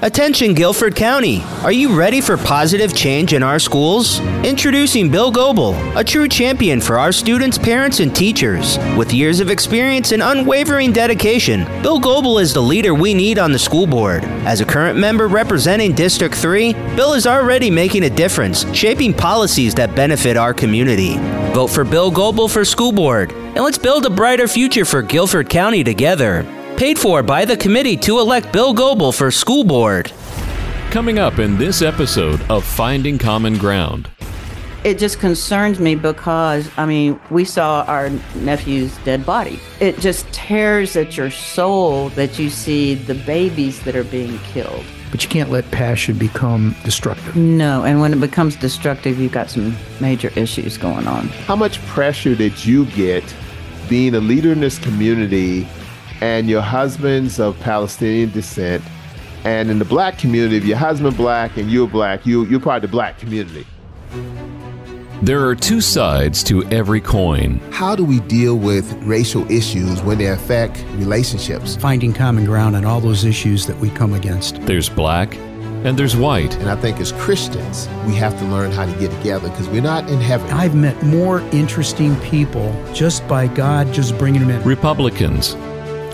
Attention Guilford County! Are you ready for positive change in our schools? Introducing Bill Goebel, a true champion for our students, parents, and teachers. With years of experience and unwavering dedication, Bill Goebel is the leader we need on the school board. As a current member representing District 3, Bill is already making a difference, shaping policies that benefit our community. Vote for Bill Goebel for school board, and let's build a brighter future for Guilford County together paid for by the committee to elect Bill Goebel for school board. Coming up in this episode of Finding Common Ground. It just concerns me because, I mean, we saw our nephew's dead body. It just tears at your soul that you see the babies that are being killed. But you can't let passion become destructive. No, and when it becomes destructive, you've got some major issues going on. How much pressure did you get being a leader in this community and your husband's of Palestinian descent, and in the black community, if your husband black and you're black, you you're part of the black community. There are two sides to every coin. How do we deal with racial issues when they affect relationships? Finding common ground on all those issues that we come against. There's black and there's white. And I think as Christians, we have to learn how to get together because we're not in heaven. I've met more interesting people just by God just bringing them in. Republicans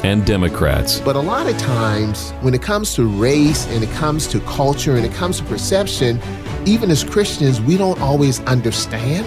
and Democrats. But a lot of times, when it comes to race and it comes to culture and it comes to perception, even as Christians, we don't always understand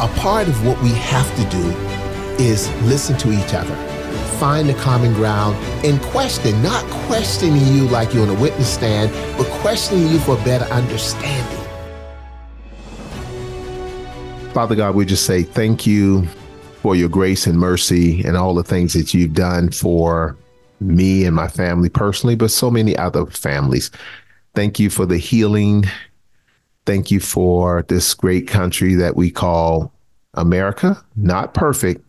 A part of what we have to do is listen to each other, find the common ground, and question, not questioning you like you're on a witness stand, but questioning you for better understanding. Father God, we just say thank you for your grace and mercy and all the things that you've done for me and my family personally, but so many other families. Thank you for the healing. Thank you for this great country that we call America, not perfect,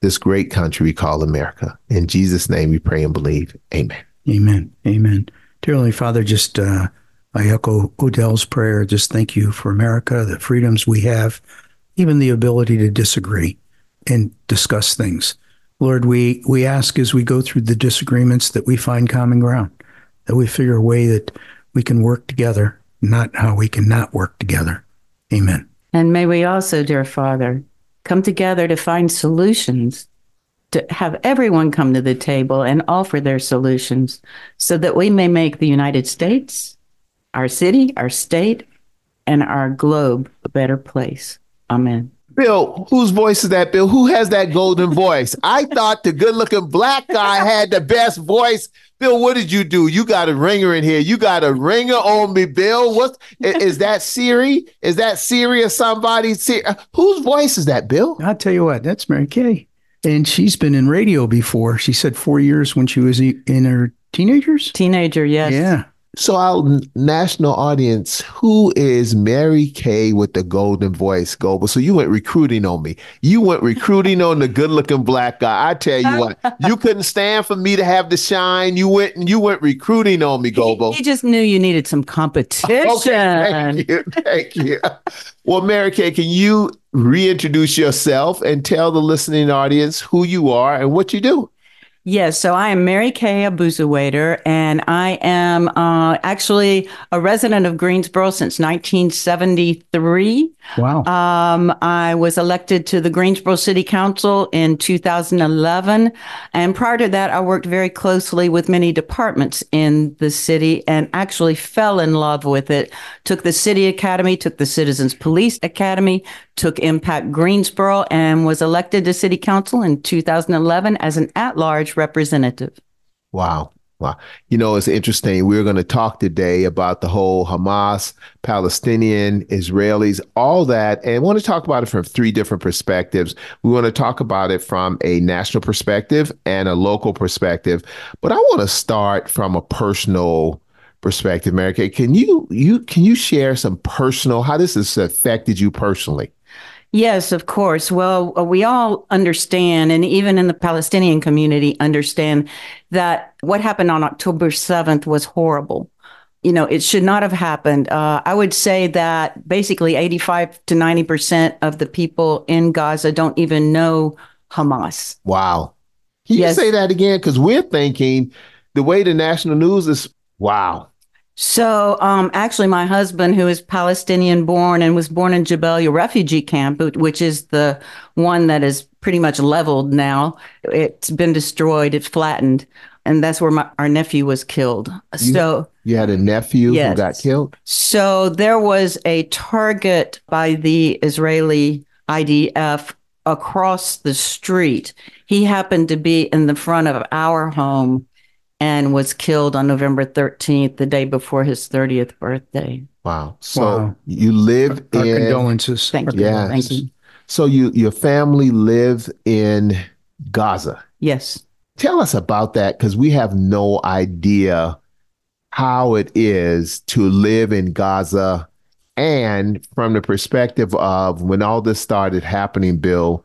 this great country we call America. In Jesus' name we pray and believe. Amen. Amen. Amen. Dear Father, just uh, I echo Odell's prayer. Just thank you for America, the freedoms we have, even the ability to disagree and discuss things. Lord, we, we ask as we go through the disagreements that we find common ground, that we figure a way that we can work together, not how we can not work together. Amen. And may we also, dear Father, come together to find solutions, to have everyone come to the table and offer their solutions so that we may make the United States, our city, our state, and our globe a better place. Amen. Bill, whose voice is that, Bill? Who has that golden voice? I thought the good looking black guy had the best voice. Bill, what did you do? You got a ringer in here. You got a ringer on me, Bill. What is that Siri? Is that Siri or somebody? Siri? Uh, whose voice is that, Bill? I'll tell you what, that's Marikay. And she's been in radio before. She said four years when she was in her teenagers. Teenager, yes. Yeah. So, our national audience, who is Marikay with the golden voice, Goebel? So, you went recruiting on me. You went recruiting on the good looking black guy. I tell you what, you couldn't stand for me to have the shine. You went and you went recruiting on me. He, he just knew you needed some competition. Okay, thank you. Thank you. well, Marikay, can you reintroduce yourself and tell the listening audience who you are and what you do? Yes, so I am Marikay Abuzuaiter, and I am uh, actually a resident of Greensboro since 1973. Wow. Um, I was elected to the Greensboro City Council in 2011. And prior to that, I worked very closely with many departments in the city and actually fell in love with it. Took the City Academy, took the Citizens Police Academy, took Impact Greensboro, and was elected to City Council in 2011 as an at large representative. Wow. Wow. You know, it's interesting. We're going to talk today about the whole Hamas, Palestinian, Israelis, all that. And want to talk about it from three different perspectives. We want to talk about it from a national perspective and a local perspective. But I want to start from a personal perspective, Marikay, can you you can you share some personal how this has affected you personally? Yes, of course. Well, uh, we all understand, and even in the Palestinian community, understand that what happened on October 7th was horrible. You know, it should not have happened. Uh, I would say that basically 85 to 90% of the people in Gaza don't even know Hamas. Wow. Can you say that again? Because we're thinking the way the national news is wow. So, um, actually, my husband, who is Palestinian born and was born in Jabalia refugee camp, which is the one that is pretty much leveled now, it's been destroyed, it's flattened. And that's where my, our nephew was killed. So, You had a nephew who got killed? so there was a target by the Israeli IDF across the street. He happened to be in the front of our home and was killed on November 13th, the day before his 30th birthday. Wow. So Wow. you live Our in condolences. Thank you. Yes. Thank you. So you your family live in Gaza. Yes. Tell us about that because we have no idea how it is to live in Gaza. And from the perspective of when all this started happening, Bill,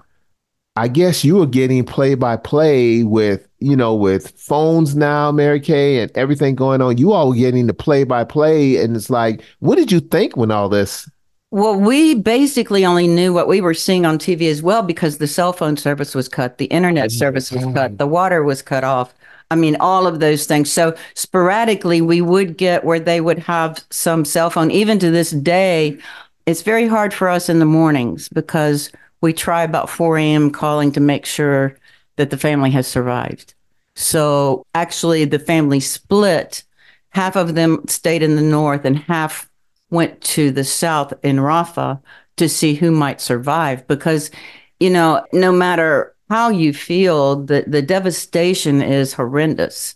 I guess you were getting play by play with, you know, with phones now, Marikay, and everything going on. You all were getting the play by play. And it's like, what did you think when all this? Well, we basically only knew what we were seeing on TV as well because the cell phone service was cut, the internet oh, service was cut, the water was cut off. I mean, all of those things. So sporadically, we would get where they would have some cell phone. Even to this day, it's very hard for us in the mornings because we try about 4 a.m. calling to make sure that the family has survived. So actually, the family split. Half of them stayed in the north and half went to the south in Rafah to see who might survive because, you know, no matter how you feel, the, the devastation is horrendous.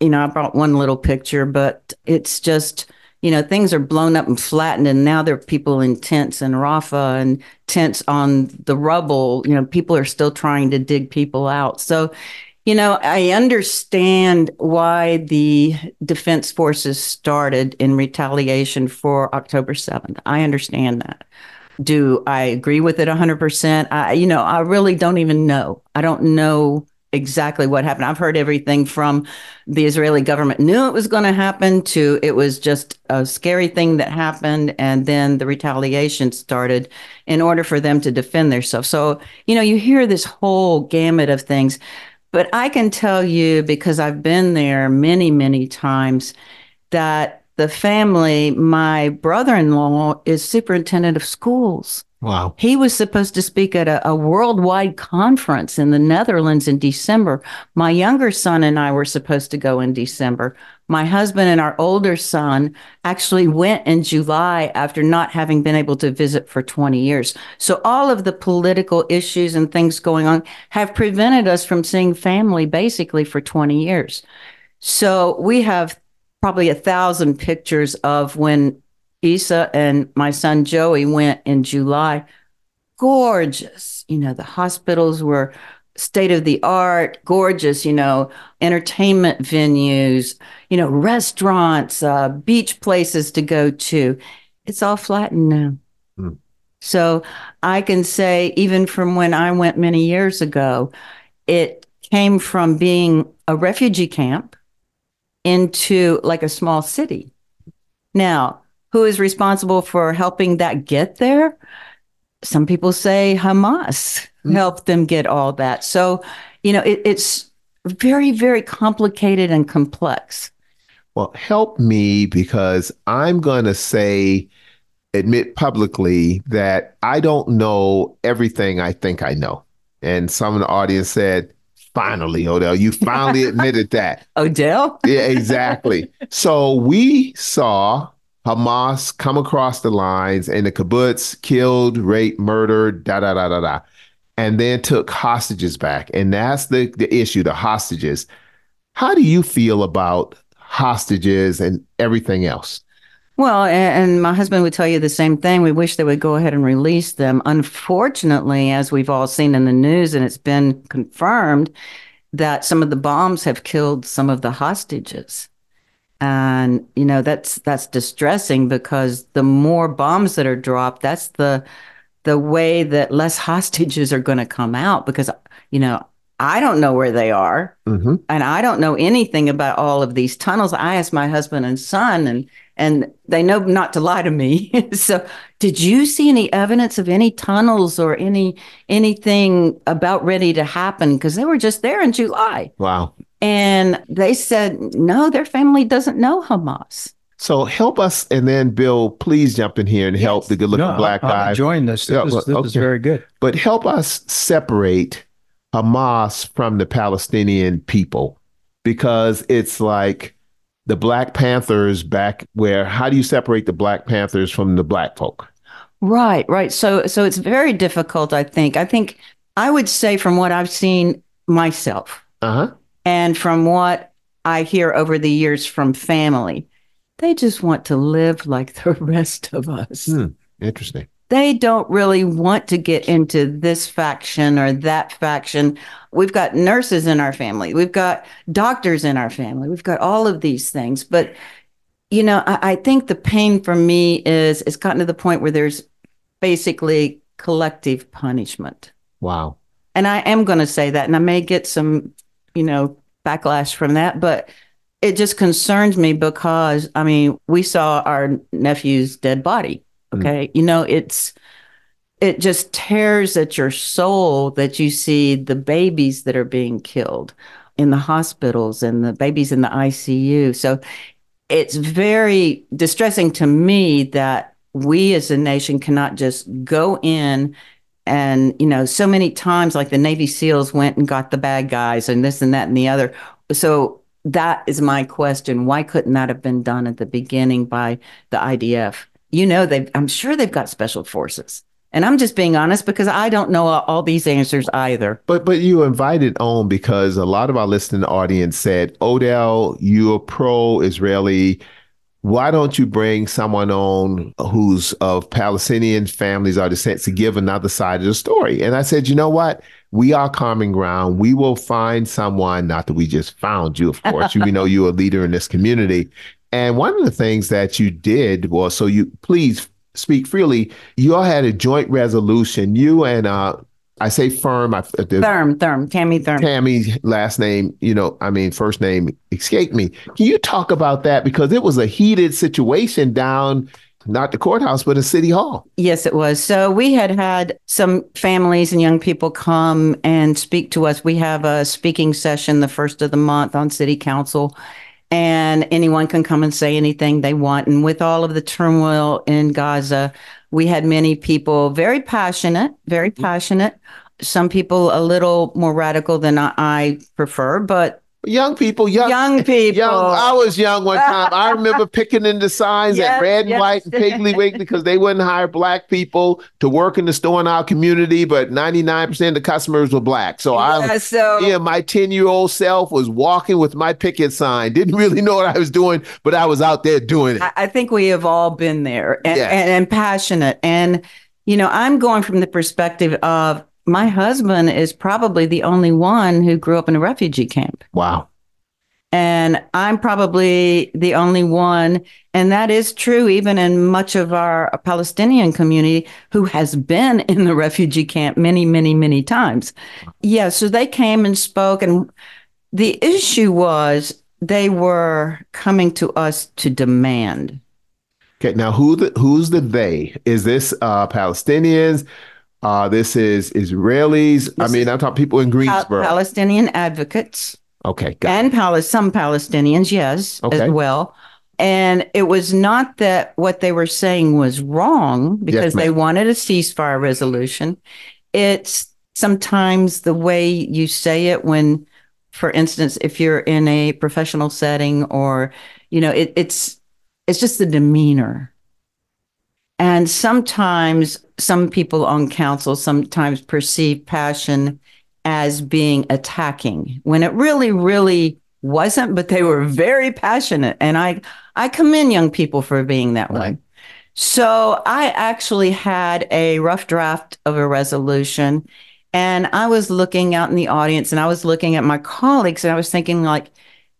You know, I brought one little picture, but it's just, you know, things are blown up and flattened, and now there are people in tents in Rafah and tents on the rubble. You know, people are still trying to dig people out. So, you know, I understand why the Defense Forces started in retaliation for October 7th. I understand that. Do I agree with it 100%? I, you know, I really don't even know. I don't know exactly what happened. I've heard everything from the Israeli government knew it was going to happen to it was just a scary thing that happened. And then the retaliation started in order for them to defend themselves. So, you know, you hear this whole gamut of things. But I can tell you, because I've been there many, many times, that the family, my brother in law is superintendent of schools. Wow. He was supposed to speak at a, a worldwide conference in the Netherlands in December. My younger son and I were supposed to go in December. My husband and our older son actually went in July after not having been able to visit for 20 years. So, all of the political issues and things going on have prevented us from seeing family basically for 20 years. So, we have probably a thousand pictures of when Isa and my son Joey went in July. Gorgeous. You know, the hospitals were state of the art, gorgeous, you know, entertainment venues, you know, restaurants, uh, beach places to go to. It's all flattened now. Hmm. So I can say, even from when I went many years ago, it came from being a refugee camp into like a small city. Now, who is responsible for helping that get there? Some people say Hamas mm-hmm. helped them get all that. So, you know, it, it's very, very complicated and complex. Well, help me because I'm going to say, admit publicly that I don't know everything I think I know. And some of the audience said, finally, Odell, you finally admitted that. Odell? Yeah, exactly. so we saw Hamas come across the lines and the kibbutz killed, raped, murdered, da da da da da, and then took hostages back. And that's the, the issue, the hostages. How do you feel about hostages and everything else? Well, and my husband would tell you the same thing. We wish they would go ahead and release them. Unfortunately, as we've all seen in the news, and it's been confirmed that some of the bombs have killed some of the hostages. And you know that's that's distressing because the more bombs that are dropped, that's the the way that less hostages are going to come out because you know I don't know where they are, Mm-hmm. and I don't know anything about all of these tunnels. I asked my husband and son, and and they know not to lie to me. so, did you see any evidence of any tunnels or any anything about ready to happen? Because they were just there in July, Wow. And they said no, their family doesn't know Hamas. So help us, and then Bill, please jump in here and help Yes. the good-looking No, black guy. Join this. This, Yeah, is, well, this is very good. but help us separate Hamas from the Palestinian people because it's like the Black Panthers back where how do you separate the Black Panthers from the black folk? Right, right. So so it's very difficult, I think. I think I would say from what I've seen myself Uh-huh. And from what I hear over the years from family, they just want to live like the rest of us. Hmm. Interesting. They don't really want to get into this faction or that faction. We've got nurses in our family. We've got doctors in our family. We've got all of these things. But you know, I, I think the pain for me is it's gotten to the point where there's basically collective punishment. Wow. And I am going to say that, and I may get some, you know, backlash from that, but it just concerns me because, I mean, we saw our nephew's dead body. Mm-hmm. Okay. You know, it's, it just tears at your soul that you see the babies that are being killed in the hospitals and the babies in the ICU. So it's very distressing to me that we as a nation cannot just go in and you know so many times like the navy seals went and got the bad guys and this and that and the other. So that is my question. Why couldn't that have been done at the beginning by the idf you know they i'm sure they've got special forces. And i'm just being honest because i don't know all, these answers either. But but you invited on because a lot of our listening audience said, Odell, you're pro Israeli. Why don't you bring someone on who's of Palestinian families or descent to give another side of the story? And I said, you know what? We are common ground. We will find someone, not that we just found you, of course. you, we know you're a leader in this community. And one of the things that you did was so you please speak freely. You all had a joint resolution. You and uh I say firm. I, the, therm therm tammy Thurm Tammy's last name, you know, I mean, first name escaped me. Can you talk about that? Because it was a heated situation down, not the courthouse, but in City Hall. Yes, it was. So we had had some families and young people come and speak to us. We have a speaking session the first of the month on city council, and anyone can come and say anything they want. And with all of the turmoil in Gaza, we had many people very passionate, very mm-hmm. passionate. Some people a little more radical than I, I prefer, but Young people, young, young people. young. I was young one time. I remember picking in the signs Yes, at red and yes. white and Piggly Wiggly because they wouldn't hire black people to work in the store in our community, but 99% of the customers were black. So I Yeah, so Yeah, my 10 year old self was walking with my picket sign. Didn't really know what I was doing, but I was out there doing it. I, I think we have all been there and, Yes. and, and passionate. And, you know, I'm going from the perspective of my husband is probably the only one who grew up in a refugee camp. wow. And I'm probably the only one, and that is true even in much of our Palestinian community who has been in the refugee camp many, many, many times. Yeah, so they came and spoke, and the issue was they were coming to us to demand. Okay, now who the who's the they? Is this uh Palestinians? Uh this is Israelis. I mean, I'm talking people in Greensboro. Palestinian advocates okay, got and Pal- some Palestinians, yes, Okay. as well. And it was not that what they were saying was wrong because they wanted a ceasefire resolution. It's sometimes the way you say it when, for instance, if you're in a professional setting or, you know, it, it's it's just the demeanor. And sometimes some people on council sometimes perceive passion as being attacking when it really, really wasn't, but they were very passionate. And I, I commend young people for being that way. So I actually had a rough draft of a resolution and I was looking out in the audience and I was looking at my colleagues and I was thinking like,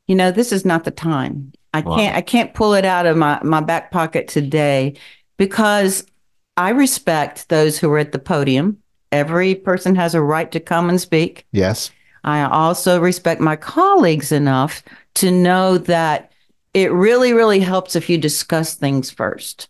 you know, this is not the time. I Wow. can't I can't pull it out of my, my back pocket today because I respect those who are at the podium. Every person has a right to come and speak. Yes. I also respect my colleagues enough to know that it really, really helps if you discuss things first.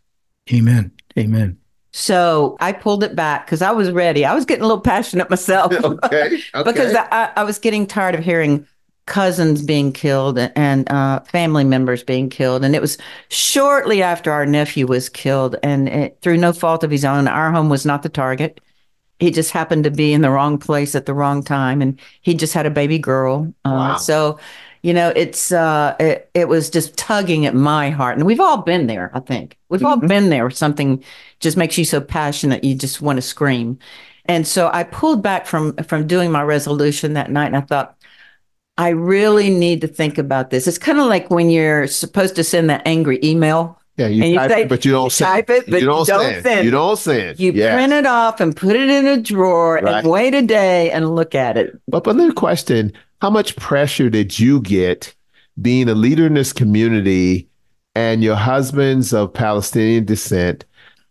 Amen. Amen. So I pulled it back because I was ready. I was getting a little passionate myself Okay. because I, I was getting tired of hearing cousins being killed and uh, family members being killed. And it was shortly after our nephew was killed, and it, through no fault of his own, our home was not the target. He just happened to be in the wrong place at the wrong time, and he just had a baby girl. Uh, So, you know, it's uh, it, it was just tugging at my heart, and we've all been there. I think we've all been there. Something just makes you so passionate, you just want to scream. And so I pulled back from from doing my resolution that night, and I thought, I really need to think about this. It's kind of like when you're supposed to send that angry email. Yeah, you, you type say- it, but you don't you send. type it, but you don't, you don't send. send. You don't send. You Yes. print it off and put it in a drawer Right. and wait a day and look at it. But but the question: How much pressure did you get being a leader in this community, and your husband's of Palestinian descent,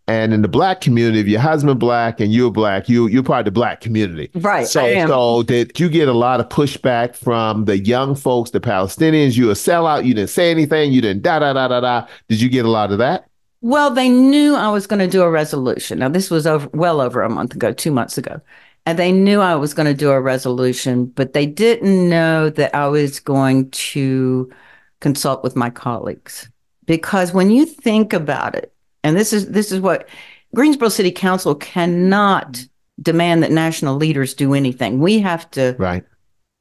and in the black community, if your husband black and you're black, you you're part of the black community. Right. So so did you get a lot of pushback from the young folks, the Palestinians? You a sellout. You didn't say anything. You didn't da da da da da. Did you get a lot of that? Well, they knew I was going to do a resolution. Now, this was over well over a month ago, two months ago. And they knew I was going to do a resolution, but they didn't know that I was going to consult with my colleagues. Because when you think about it, and this is this is what Greensboro City Council cannot mm-hmm. demand that national leaders do anything. We have to, Right.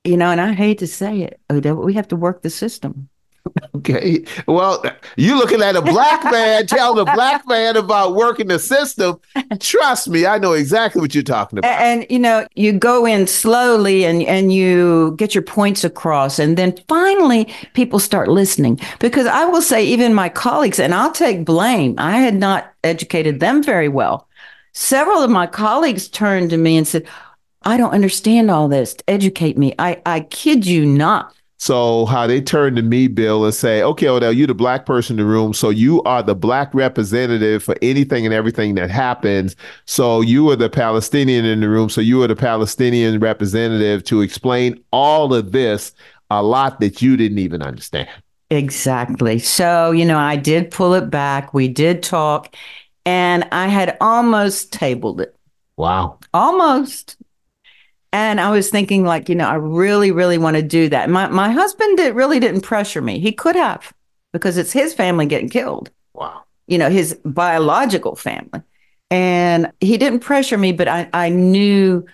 you know, and I hate to say it, Odell, but we have to work the system. Okay. Well, you're looking at a black man telling a black man about working the system. Trust me, I know exactly what you're talking about. And, and, you know, you go in slowly and and you get your points across, and then finally people start listening. Because I will say, even my colleagues, and I'll take blame. I had not educated them very well. Several of my colleagues turned to me and said, "I don't understand all this. Educate me." I I kid you not. So how they turn to me, Bill, and say, "Okay, Odell, you're the black person in the room, so you are the black representative for anything and everything that happens. So you are the Palestinian in the room, so you are the Palestinian representative to explain all of this, a lot that you didn't even understand." Exactly. So, you know, I did pull it back. We did talk, and I had almost tabled it. Wow. almost and i was thinking like you know i really really want to do that. My my husband did, really didn't pressure me. He could have because it's his family getting killed. Wow. you know his biological family. And he didn't pressure me but i i knew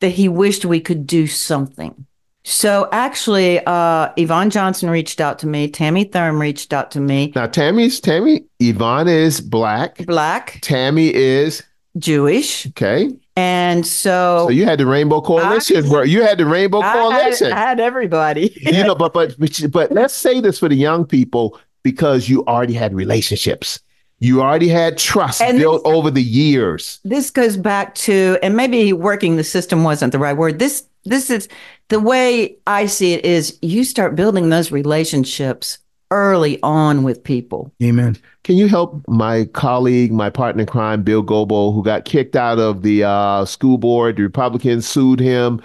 that he wished we could do something. So actually uh yvonne johnson reached out to me. Tammy thurm reached out to me. Now, Tammy's Tammy Yvonne is black. black. Tammy is jewish okay. and so, So you had the Rainbow Coalition. where you had the Rainbow I had, Coalition. I had everybody you know, but, but but let's say this for the young people because you already had relationships. You already had trust And built over the years. this goes back to and maybe working the system wasn't the right word this this is the way i see it is you start building those relationships early on with people Amen. Can you help my colleague, my partner in crime, Bill Goebel, who got kicked out of the uh, school board? The Republicans sued him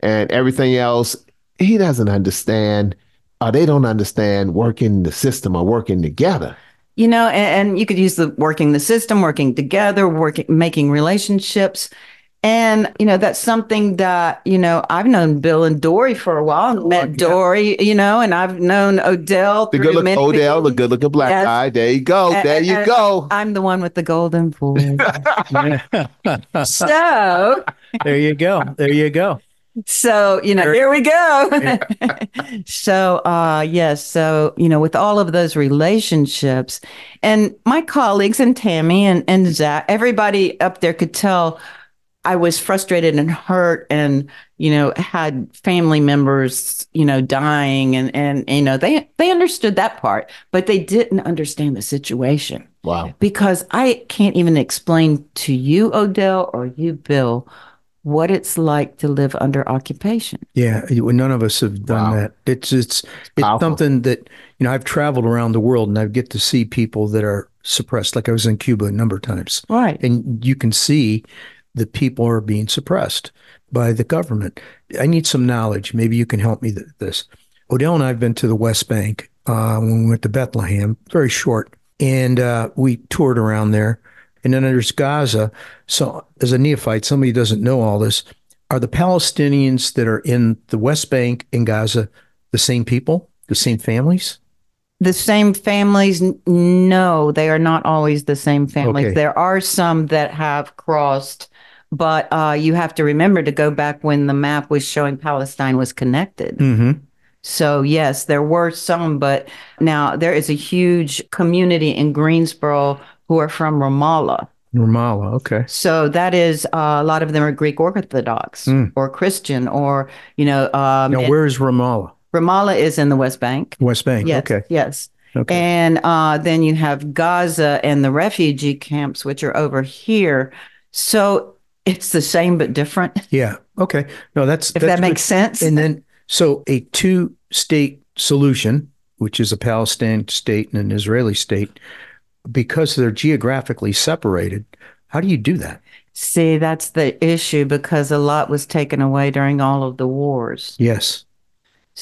and everything else. He doesn't understand, or they don't understand working the system or working together. you know and, and you could use the working the system working together working making relationships and you know that's something that you know i've known bill and dory for a while met dory you know and i've known odell The good looking Odell, the good looking black Yes. guy. There you go. And- There you and- go. i'm the one with the golden voice so There you go. There you go. So, you know, here we go. so, uh, yes. So, you know, with all of those relationships and my colleagues and Tammy and, and Zach, everybody up there could tell I was frustrated and hurt and, you know, had family members, you know, dying and, and, you know, they, they understood that part, but they didn't understand the situation Wow. because I can't even explain to you, Odell, or you, Bill, what it's like to live under occupation. Yeah, none of us have done Wow. that. It's it's it's powerful. something that you know I've traveled around the world and I get to see people that are suppressed. Like I was in Cuba a number of times, Right. and you can see that people are being suppressed by the government. I need some knowledge. Maybe you can help me with this. Odell and I have been to the West Bank uh, when we went to Bethlehem, very short, and uh, we toured around there. And then there's Gaza. So, as a neophyte, somebody doesn't know all this, are the Palestinians that are in the West Bank and Gaza the same people, the same families? The same families, no, they are not always the same families. Okay. There are some that have crossed, but uh, you have to remember to go back when the map was showing Palestine was connected. Mm-hmm. So, yes, there were some, but now there is a huge community in Greensboro who are from Ramallah. Ramallah. Okay. So that is uh, a lot of them are Greek Orthodox Mm. or Christian or you know um, Now, where is Ramallah? Ramallah is in the West Bank. West Bank. Yes, Okay. yes. Okay. And uh, then you have Gaza and the refugee camps, which are over here. So it's the same but different. yeah. Okay. No, that's If that's that good. makes sense. And then, so a two state solution, which is a Palestinian state and an Israeli state, because they're geographically separated, how do you do that? See, that's the issue because a lot was taken away during all of the wars. Yes.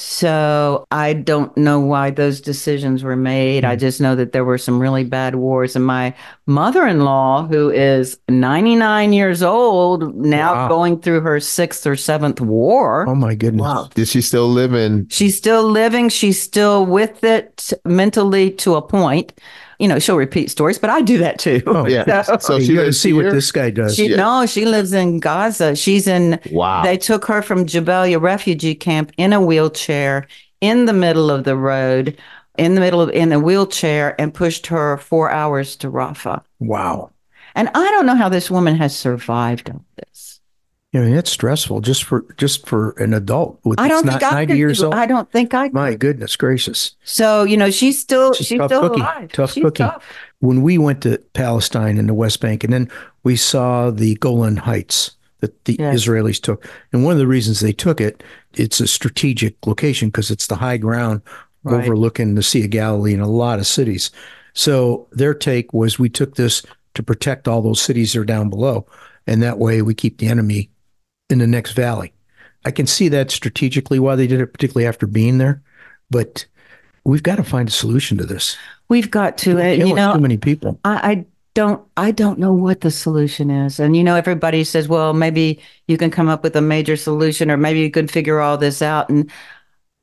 So I don't know why those decisions were made. Hmm. I just know that there were some really bad wars. And my mother in law, who is 99 years old, now Wow. going through her sixth or seventh war. Oh, my goodness. Wow. Did she still living? She's still living. She's still with it mentally to a point. You know, she'll repeat stories, but I do that too. Oh, Yeah. So- So she you got to see what here? this guy does. she, Yeah. No, she lives in Gaza. She's in Wow. they took her from Jabalia refugee camp in a wheelchair in the middle of the road, in the middle of in a wheelchair, and pushed her four hours to Rafah. wow. And I don't know how this woman has survived all this. I mean, it's stressful just for just for an adult with I don't think not I 90 could years old. I don't think I. My goodness gracious. So you know, she's still She's she's, tough still cookie. alive. Tough she's cookie. tough. When we went to Palestine and the West Bank, and then we saw the Golan Heights that the Yes. Israelis took. And one of the reasons they took it, it's a strategic location because it's the high ground Right. overlooking the Sea of Galilee and a lot of cities. So their take was we took this to protect all those cities that are down below. And that way we keep the enemy in the next valley. I can see that strategically why they did it, particularly after being there. But we've got to find a solution to this. We've got to, We're you know, too many people. I, I don't I don't know what the solution is. And you know, everybody says, well, maybe you can come up with a major solution or maybe you can figure all this out. And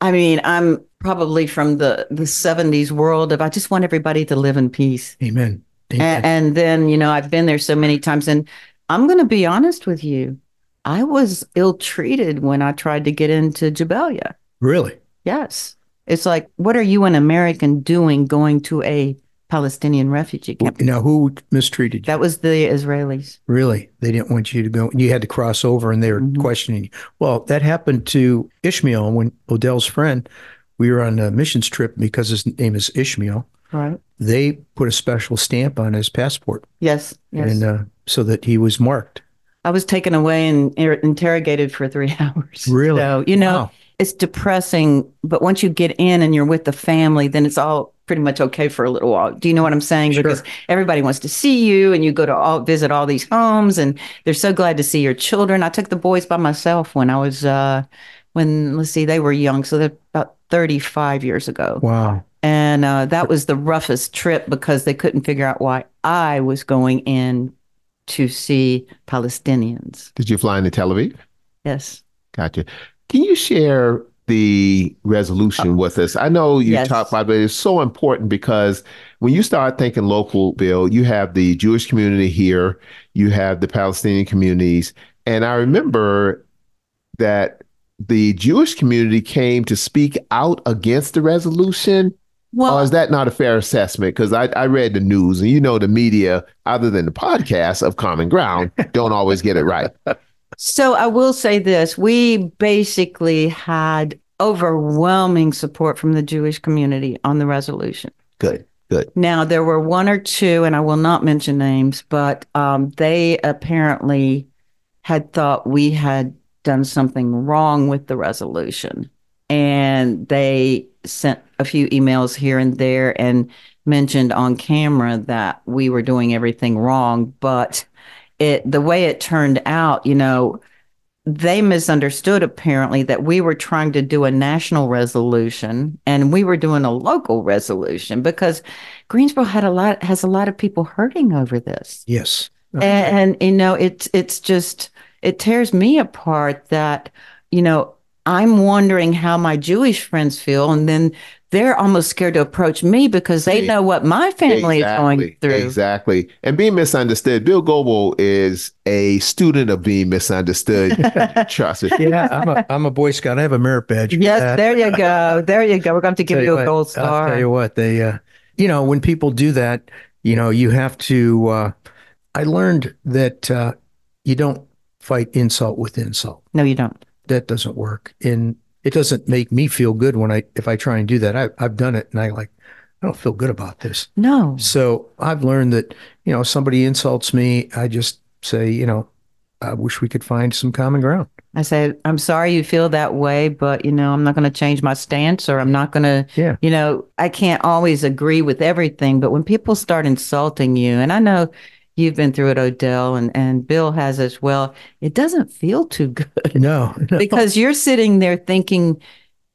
I mean, I'm probably from the the 70s world of I just want everybody to live in peace. Amen. Amen. And, and then, you know, I've been there so many times and I'm going to be honest with you. I was ill treated when I tried to get into Jabalia. really? Yes. It's like, what are you, an American, doing going to a Palestinian refugee camp? Now, who mistreated you? That was the Israelis. Really? They didn't want you to go. You had to cross over and they were Mhm. questioning you. Well, that happened to Ishmael when Odell's friend, we were on a missions trip because his name is Ishmael. Right. They put a special stamp on his passport Yes. Yes. and uh, so that he was marked. I was taken away and er- interrogated for three hours. Really? So, you know, Wow. it's depressing, but once you get in and you're with the family, then it's all pretty much okay for a little while. Do you know what I'm saying? Sure. Because everybody wants to see you and you go to all visit all these homes and they're so glad to see your children. I took the boys by myself when I was uh when let's see, they were young, so they're about 35 years ago. Wow. And uh, that was the roughest trip because they couldn't figure out why I was going in to see Palestinians. Did you fly into Tel Aviv? Yes. Gotcha. Can you share the resolution uh, with us? I know you Yes. talked about it. It's so important because when you start thinking local, Bill, you have the Jewish community here, you have the Palestinian communities. And I remember that the Jewish community came to speak out against the resolution. Well, or is that not a fair assessment? Because I, I read the news and you know the media, other than the podcast of Common Ground, don't always get it right. So I will say this we basically had overwhelming support from the Jewish community on the resolution. Good, good. Now, there were one or two, and I will not mention names, but um, they apparently had thought we had done something wrong with the resolution. And they sent a few emails here and there and mentioned on camera that we were doing everything wrong. But it the way it turned out, you know, they misunderstood apparently that we were trying to do a national resolution and we were doing a local resolution because Greensboro had a lot has a lot of people hurting over this. Yes. And, and you know, it's it's just it tears me apart that, you know, I'm wondering how my Jewish friends feel and then they're almost scared to approach me because they know what my family exactly, is going through. Exactly. And being misunderstood. Bill Goebel is a student of being misunderstood. Trust me. Yeah, I'm a I'm a Boy Scout. I have a merit badge. Yes, that. there you go. There you go. We're going to give Tell you a what, gold I'll star. tell you what, they, uh, you know, when people do that, you know, you have to. Uh, I learned that uh, you don't fight insult with insult. No, you don't. That doesn't work, and it doesn't make me feel good when I if I try and do that. I, I've done it, and I like, I don't feel good about this. No. So I've learned that you know, somebody insults me, I just say, you know, I wish we could find some common ground. I said, I'm sorry you feel that way, but you know, I'm not going to change my stance or I'm not going to, Yeah. you know, I can't always agree with everything. But when people start insulting you, and I know you've been through it, Odell, and, and Bill has as well, it doesn't feel too good No, no. because you're sitting there thinking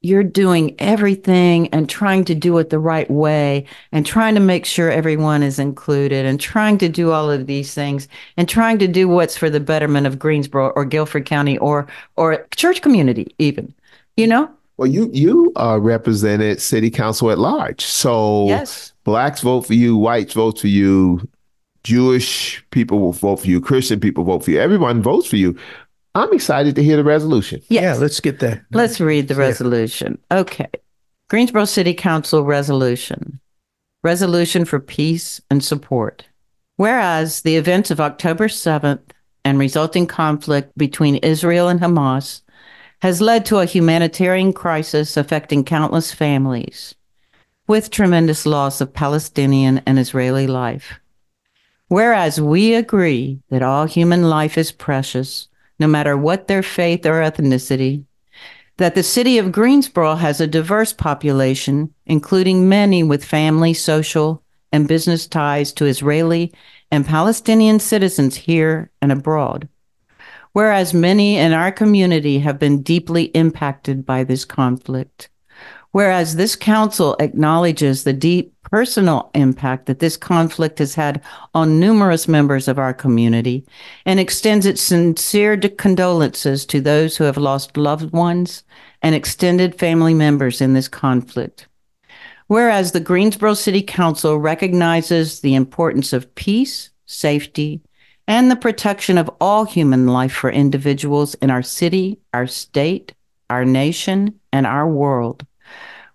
you're doing everything and trying to do it the right way and trying to make sure everyone is included and trying to do all of these things and trying to do what's for the betterment of Greensboro or Guilford County or or church community even. You know? Well, you you uh, represented city council at large. So Yes. blacks vote for you, whites vote for you, Jewish people will vote for you, Christian people vote for you. Everyone votes for you. I'm excited to hear the resolution. Yes. Yeah, let's get that. Let's read the resolution. Okay. Greensboro City Council resolution. Resolution for peace and support. Whereas the events of October 7th and resulting conflict between Israel and Hamas has led to a humanitarian crisis affecting countless families, with tremendous loss of Palestinian and Israeli life. Whereas we agree that all human life is precious, no matter what their faith or ethnicity, that the city of Greensboro has a diverse population, including many with family, social, and business ties to Israeli and Palestinian citizens here and abroad. Whereas many in our community have been deeply impacted by this conflict. Whereas this council acknowledges the deep personal impact that this conflict has had on numerous members of our community and extends its sincere condolences to those who have lost loved ones and extended family members in this conflict. Whereas the Greensboro City Council recognizes the importance of peace, safety, and the protection of all human life for individuals in our city, our state, our nation, and our world.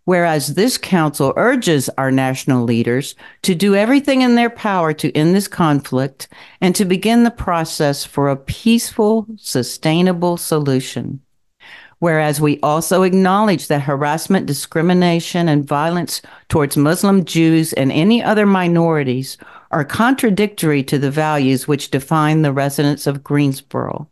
Whereas this council urges our national leaders to do everything in their power to end this conflict and to begin the process for a peaceful, sustainable solution. Whereas we also acknowledge that harassment, discrimination, and violence towards Muslim Jews and any other minorities are contradictory to the values which define the residents of Greensboro.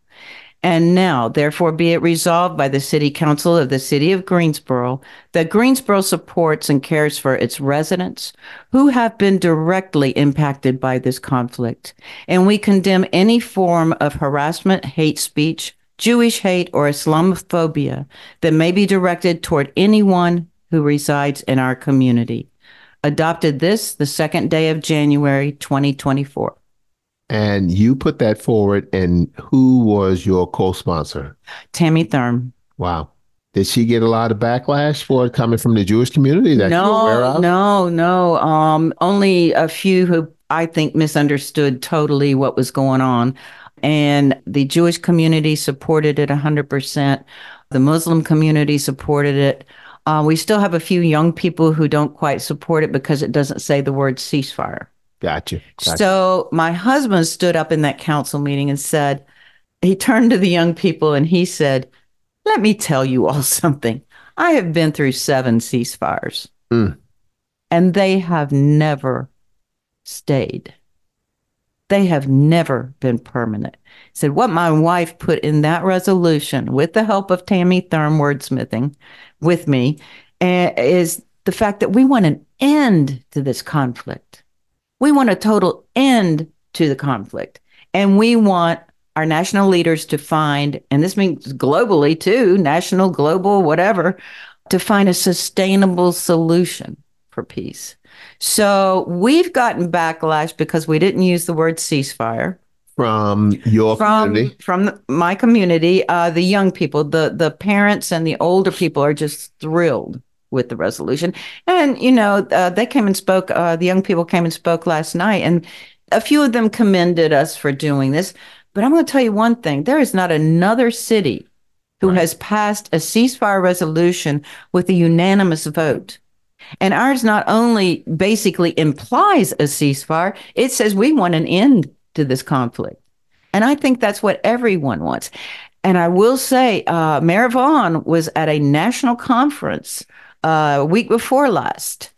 And now, therefore, be it resolved by the City Council of the City of Greensboro that Greensboro supports and cares for its residents who have been directly impacted by this conflict. And we condemn any form of harassment, hate speech, Jewish hate, or Islamophobia that may be directed toward anyone who resides in our community. Adopted this the second day of January 2024. And you put that forward, and who was your co-sponsor? Tammy Thurm. Wow. Did she get a lot of backlash for it coming from the Jewish community that No, of? no, no. Um, only a few who I think misunderstood totally what was going on. And the Jewish community supported it 100%. The Muslim community supported it. Uh, we still have a few young people who don't quite support it because it doesn't say the word ceasefire. Gotcha. gotcha. So my husband stood up in that council meeting and said, he turned to the young people and he said, Let me tell you all something. I have been through seven ceasefires, Mm. and they have never stayed. They have never been permanent. He said, What my wife put in that resolution with the help of Tammy Thurm wordsmithing with me uh, is the fact that we want an end to this conflict. We want a total end to the conflict. And we want our national leaders to find, and this means globally too, national, global, whatever, to find a sustainable solution for peace. So we've gotten backlash because we didn't use the word ceasefire from your from community. from the, my community. Uh, the young people, the the parents, and the older people are just thrilled with the resolution. And you know, uh, they came and spoke. Uh, the young people came and spoke last night, and a few of them commended us for doing this. But I'm going to tell you one thing: there is not another city who Right. has passed a ceasefire resolution with a unanimous vote. And ours not only basically implies a ceasefire, it says we want an end to this conflict. And I think that's what everyone wants. And I will say, uh, Mayor Vaughan was at a national conference uh, a week before last.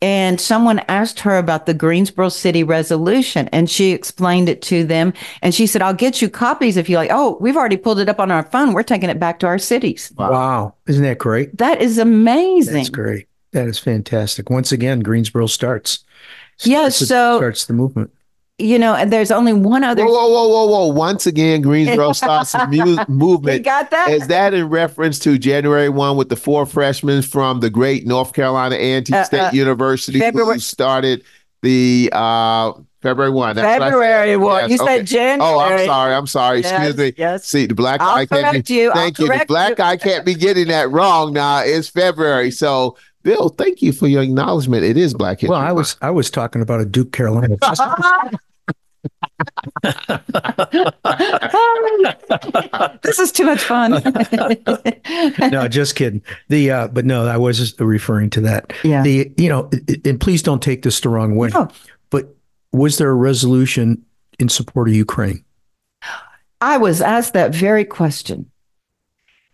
And someone asked her about the Greensboro City resolution, and she explained it to them. And she said, I'll get you copies if you like. Oh, we've already pulled it up on our phone. We're taking it back to our cities. Wow. Isn't that great? That is amazing. That's great. That is fantastic. Once again, Greensboro starts. Yeah, so- starts the movement. You know, and there's only one other. Whoa, whoa, whoa, whoa, whoa! Once again, Greensboro starts a mu- You movement. got that? Is that in reference to January one with the four freshmen from the great North Carolina A&T Uh, State uh, University February- who started the uh, February one? That's February one. Yes, you okay. said January. Oh, I'm sorry. I'm sorry. Excuse me. yes. See, the black I'll guy can't correct be. you. I'll Thank you. The black you. guy can't be getting that wrong now. It's February. So, Bill, thank you for your acknowledgement. It is Black History Well, I was I was talking about a Duke Carolina. this is too much fun. no, just kidding. The uh, but no, I was referring to that. Yeah. The you know, and please don't take this the wrong way. No. But was there a resolution in support of Ukraine? I was asked that very question.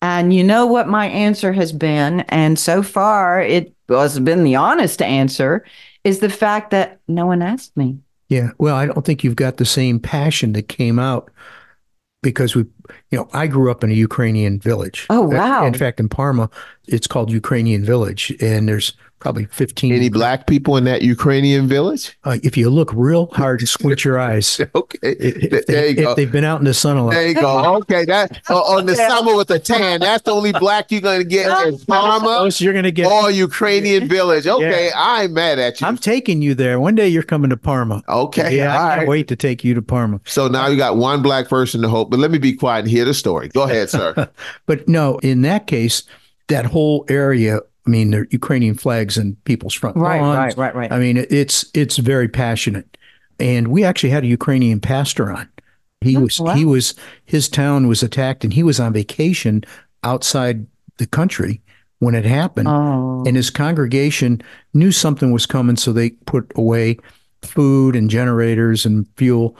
And you know what my answer has been? And so far, it has been the honest answer is the fact that no one asked me. Yeah. Well, I don't think you've got the same passion that came out because we, you know, I grew up in a Ukrainian village. Oh, wow. In fact, in Parma, it's called Ukrainian Village, and there's probably 15. Any black people in that Ukrainian village? Uh, if you look real hard and squint your eyes, Okay. if, if they, if they've been out in the sun a lot. There you go. Okay, that uh, on the summer with a tan. That's the only black you're gonna get in Parma Most you're going to get. or Ukrainian village. Okay, I'm mad at you. I'm taking you there. One day you're coming to Parma. okay, Yeah, all I can't right. wait to take you to Parma. So now you got one black person to hope, but let me be quiet and hear the story. Go ahead, sir. But no, in that case, that whole area, I mean, they're Ukrainian flags and people's front lawns. right, right. Right. I mean, it's it's very passionate. And we actually had a Ukrainian pastor on. He Oh, was wow. he was his town was attacked and he was on vacation outside the country when it happened. Oh, And his congregation knew something was coming, so they put away food and generators and fuel,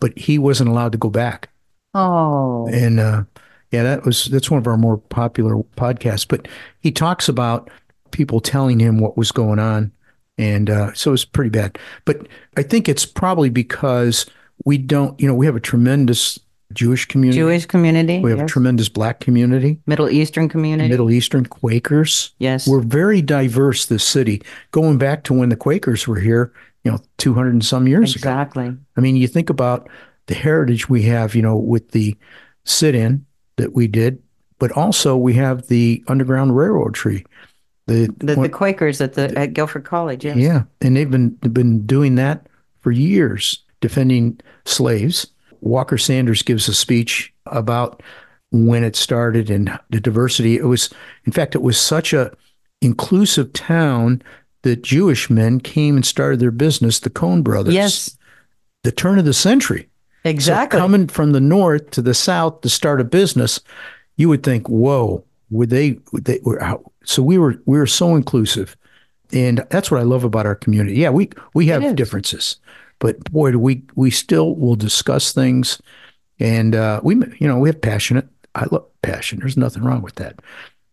but he wasn't allowed to go back. oh, And uh, yeah, that was that's one of our more popular podcasts. But he talks about people telling him what was going on, and uh, so it's pretty bad. But I think it's probably because we don't, you know, we have a tremendous Jewish community, Jewish community, we have a tremendous Black community, Middle Eastern community. Middle Eastern Quakers. yes. We're very diverse. This city, going back to when the Quakers were here, you know, two hundred and some years ago. exactly. I mean, you think about the heritage we have, you know, with the sit in that we did, but also we have the Underground Railroad tree. The, The, the Quakers at the at Guilford College. Yes. yeah, and they've been been doing that for years, defending slaves. Walker Sanders gives a speech about when it started and the diversity. It was, in fact, it was such a inclusive town that Jewish men came and started their business, the Cone brothers. Yes. the turn of the century. Exactly. So coming from the north to the south to start a business, you would think, "Whoa, would they?" Would they were how, so we were we were so inclusive, and that's what I love about our community. Yeah, we we have differences, but boy, do we we still will discuss things, and uh, we you know we have passionate. I love passion. There's nothing wrong with that,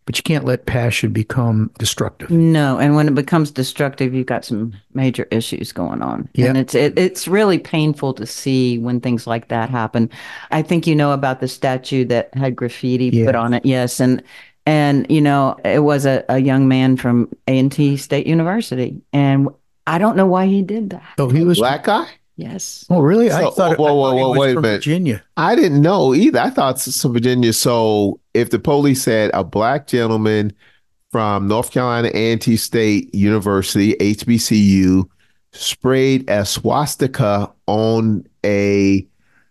but you can't let passion become destructive. No, and when it becomes destructive, you've got some major issues going on, Yeah. and it's it, it's really painful to see when things like that happen. I think you know about the statue that had graffiti Yeah. put on it, yes, and and you know it was a, a young man from A and T State University, and I don't know why he did that. So he was. Black guy? Yes, Oh, really? I thought. it- whoa, I whoa, thought whoa, was wait a minute. Virginia. I didn't know either. I thought some Virginia. So if the police said a black gentleman from North Carolina A&T State University (HBCU) sprayed a swastika on a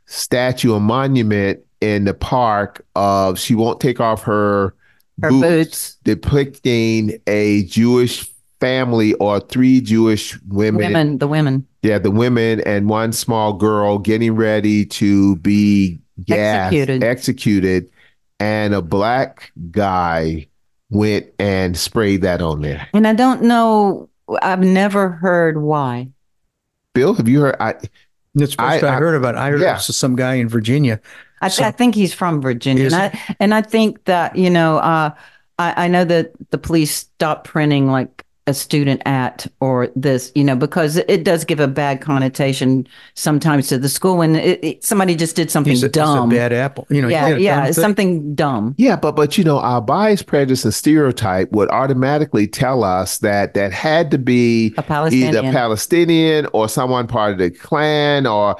statue, a monument in the park of she won't take off her, her boots, depicting a Jewish family or three Jewish women. women, the women. Yeah, the women and one small girl getting ready to be gassed, Executed. executed, and a black guy went and sprayed that on there. And I don't know. I've never heard why. Bill, have you heard? I, That's the first I- I, I- heard about. it. I heard yeah. it was some guy in Virginia. I, So- I think he's from Virginia, and I, and I think that you know, uh, I, I know that the police stopped printing like a student at or this, you know, because it does give a bad connotation sometimes to the school when it, it, somebody just did something a, he's a dumb. bad apple. You know. yeah, yeah, something dumb. yeah, but but you know, our bias, prejudice, and stereotype would automatically tell us that that had to be A Palestinian. either Palestinian or someone part of the Klan or.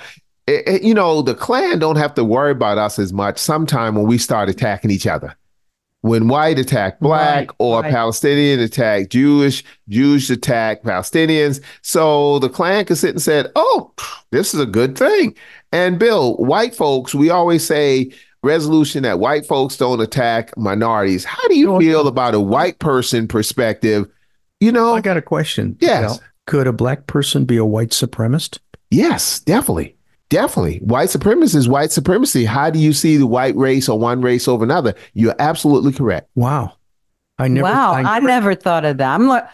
eh, eh, you know, the Klan don't have to worry about us as much sometime when we start attacking each other. When white attack black Right, or right. Palestinian attack Jewish, Jewish attack Palestinians. So the Klan could sit and said, oh, this is a good thing. And Bill, white folks, we always say resolution that white folks don't attack minorities. How do you feel about a white person perspective? You know, I got a question. Yes. Al. Could a black person be a white supremacist? Yes, definitely. Definitely. White supremacy is white supremacy. How do you see the white race or one race over another? You're absolutely correct. Wow. I never. wow, I, never thought of that. I'm like,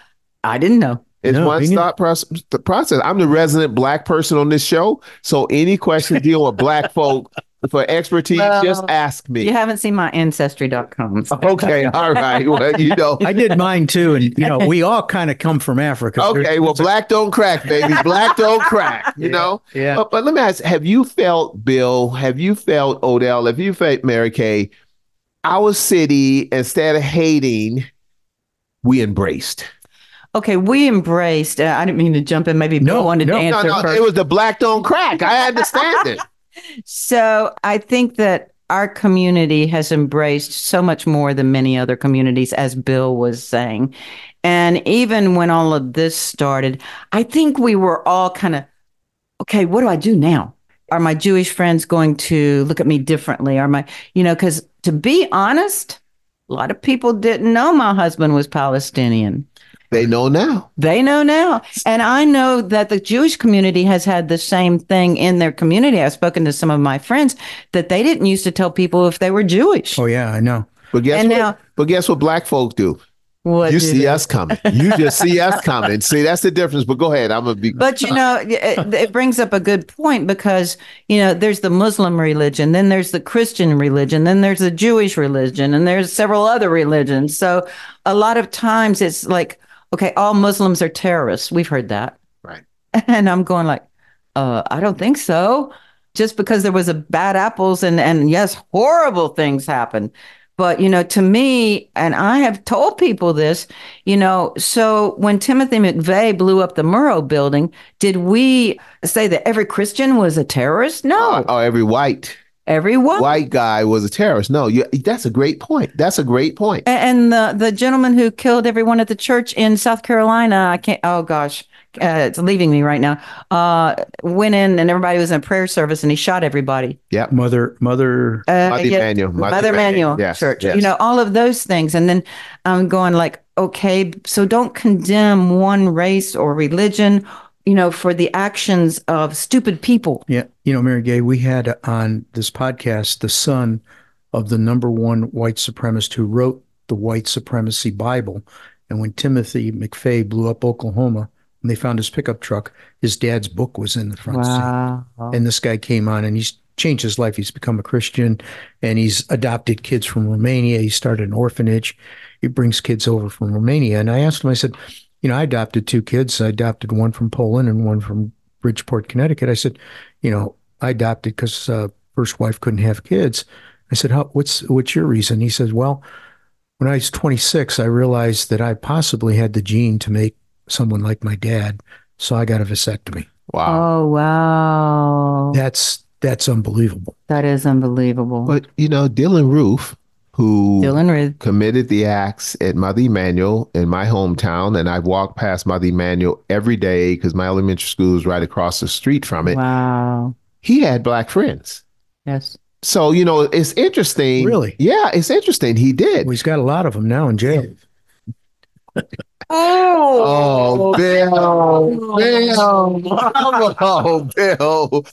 I didn't know. It's No, one being- thought process, the process. I'm the resident black person on this show. So any questions dealing with black folk for expertise, Well, just ask me. You haven't seen my ancestry.com. so- Okay. All right. Well, you know. I did mine too, and you know we all kind of come from Africa. Okay. There's- Well, black don't crack, baby. Black don't crack, you Yeah, know? yeah. But, but let me ask have you felt, Bill, have you felt, Odell, have you felt, Marikay, our city, instead of hating, we embraced? Okay, we embraced. Uh, I didn't mean to jump in. Maybe No, Bill wanted no. to No, answer no, first. it was the black don't crack. I understand it. So I think that our community has embraced so much more than many other communities, as Bill was saying. And even when all of this started, I think we were all kind of, okay, what do I do now? Are my Jewish friends going to look at me differently? Are my, you know, because to be honest, a lot of people didn't know my husband was Palestinian. They know now. They know now. And I know that the Jewish community has had the same thing in their community. I've spoken to some of my friends that they didn't used to tell people if they were Jewish. Oh yeah, I know. But guess And what? now- but guess what black folk do? What you do see they- us coming. You just see us coming. See, that's the difference. But go ahead. I'm gonna be But you know, it, it brings up a good point because you know there's the Muslim religion, then there's the Christian religion, then there's the Jewish religion, and there's several other religions. So a lot of times it's like, okay, all Muslims are terrorists. We've heard that, Right. And I'm going like, uh, I don't think so. Just because there was a bad apples and and yes, horrible things happen. But you know, to me, and I have told people this, you know, so when Timothy McVeigh blew up the Murrah building, did we say that every Christian was a terrorist? No, oh, every white everyone. white guy was a terrorist. No, you, that's a great point. That's a great point. A- And the the gentleman who killed everyone at the church in South Carolina, I can't. Oh gosh, uh, it's leaving me right now. Uh, went in and everybody was in a prayer service, and he shot everybody. Yeah, Mother, mother. Uh, Mother yeah, Emanuel, Mother Mother Emanuel, Emanuel yes, Church. yes. You know all of those things, and then I'm going like, okay, so don't condemn one race or religion. You know, for the actions of stupid people. Yeah, you know, Marikay. We had on this podcast the son of the number one white supremacist who wrote the White Supremacy Bible. And when Timothy McVeigh blew up Oklahoma, and they found his pickup truck, his dad's book was in the front seat. Wow. And this guy came on and he's changed his life. He's become a Christian and he's adopted kids from Romania. He started an orphanage. He brings kids over from Romania. And I asked him, I said, you know, I adopted two kids. I adopted one from Poland and one from Bridgeport, Connecticut. I said, you know, I adopted because uh, first wife couldn't have kids. I said, How, what's what's your reason? He says, well, when I was 26, I realized that I possibly had the gene to make someone like my dad, so I got a vasectomy. Wow. Oh, wow. That's that's unbelievable. That is unbelievable. But you know, Dylann Roof, who Dylan Ruth. committed the acts at Mother Emanuel in my hometown, and I've walked past Mother Emanuel every day because my elementary school is right across the street from it. Wow. He had black friends. Yes. So, you know, it's interesting. Really? Yeah, it's interesting. He did. Well, he's got a lot of them now in jail. Oh, Bill. Bill. Oh, Bill. Oh,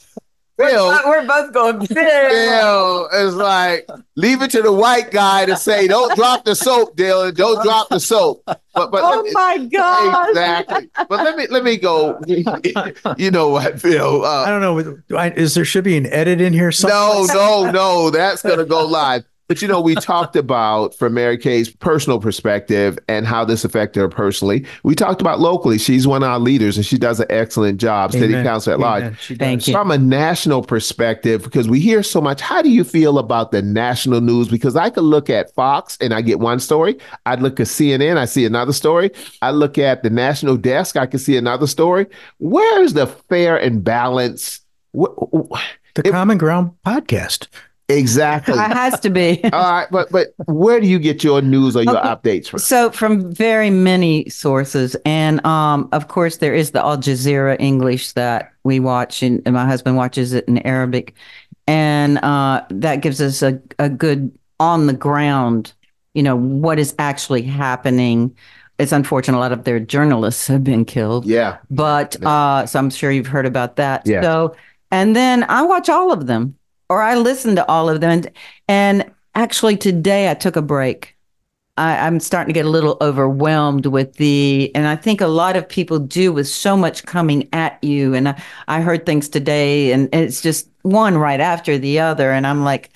Bill. We're both going, Bill is like, leave it to the white guy to say, don't drop the soap, Dylan. Don't drop the soap. But, but Oh me- my God. Exactly. But let me let me go. You know what, Bill? Uh, I don't know. do I- Is there should be an edit in here? no, no, no. That's gonna go live. But you know, we talked about from Marikay's personal perspective and how this affected her personally. We talked about locally. She's one of our leaders and she does an excellent job, city council at large. Amen. She Thank you. From a national perspective, because we hear so much, how do you feel about the national news? Because I could look at Fox and I get one story. I'd look at CNN, I see another story. I look at the national desk, I can see another story. Where's the fair and balance? Wh- wh- The Common Ground podcast. Exactly. It has to be. All right, but but where do you get your news or your Okay. updates from? So from very many sources, and um, of course there is the Al Jazeera English that we watch, and, and my husband watches it in Arabic, and uh, that gives us a, a good on the ground, you know, what is actually happening. It's unfortunate a lot of their journalists have been killed, Yeah. but uh, so I'm sure you've heard about that. Yeah. So, and then I watch all of them, or I listen to all of them, and, and actually today I took a break. I, I'm starting to get a little overwhelmed with the, and I think a lot of people do with so much coming at you. And I, I heard things today, and it's just one right after the other, and I'm like.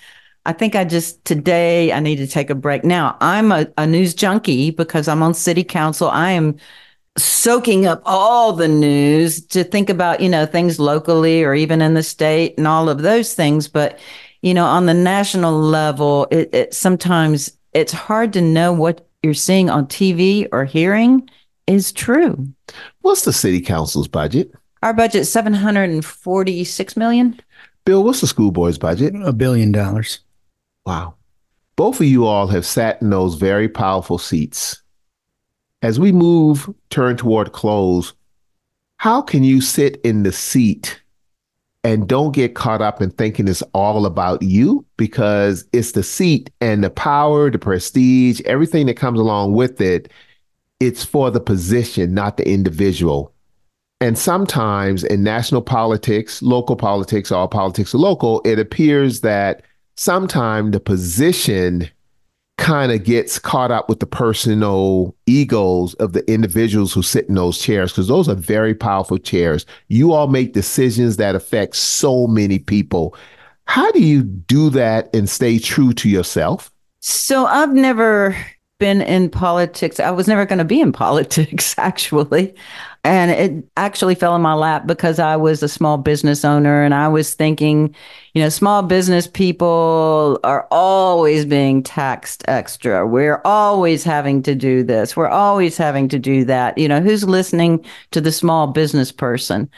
I think I just today I need to take a break. Now I'm a, a news junkie because I'm on city council. I am soaking up all the news to think about, you know, things locally or even in the state and all of those things. But, you know, on the national level, it, it sometimes it's hard to know what you're seeing on TV or hearing is true. What's the city council's budget? Our budget 746 million. Bill, what's the school board's budget? A billion dollars. Wow. Both of you all have sat in those very powerful seats. As we move, turn toward close, how can you sit in the seat and don't get caught up in thinking it's all about you? Because it's the seat and the power, the prestige, everything that comes along with it. It's for the position, not the individual. And sometimes in national politics, local politics, all politics are local, it appears that sometimes the position kind of gets caught up with the personal egos of the individuals who sit in those chairs because those are very powerful chairs. You all make decisions that affect so many people. How do you do that and stay true to yourself? So I've never been in politics. I was never going to be in politics, actually. And it actually fell in my lap because I was a small business owner and I was thinking, you know, small business people are always being taxed extra. We're always having to do this. We're always having to do that. You know, who's listening to the small business person?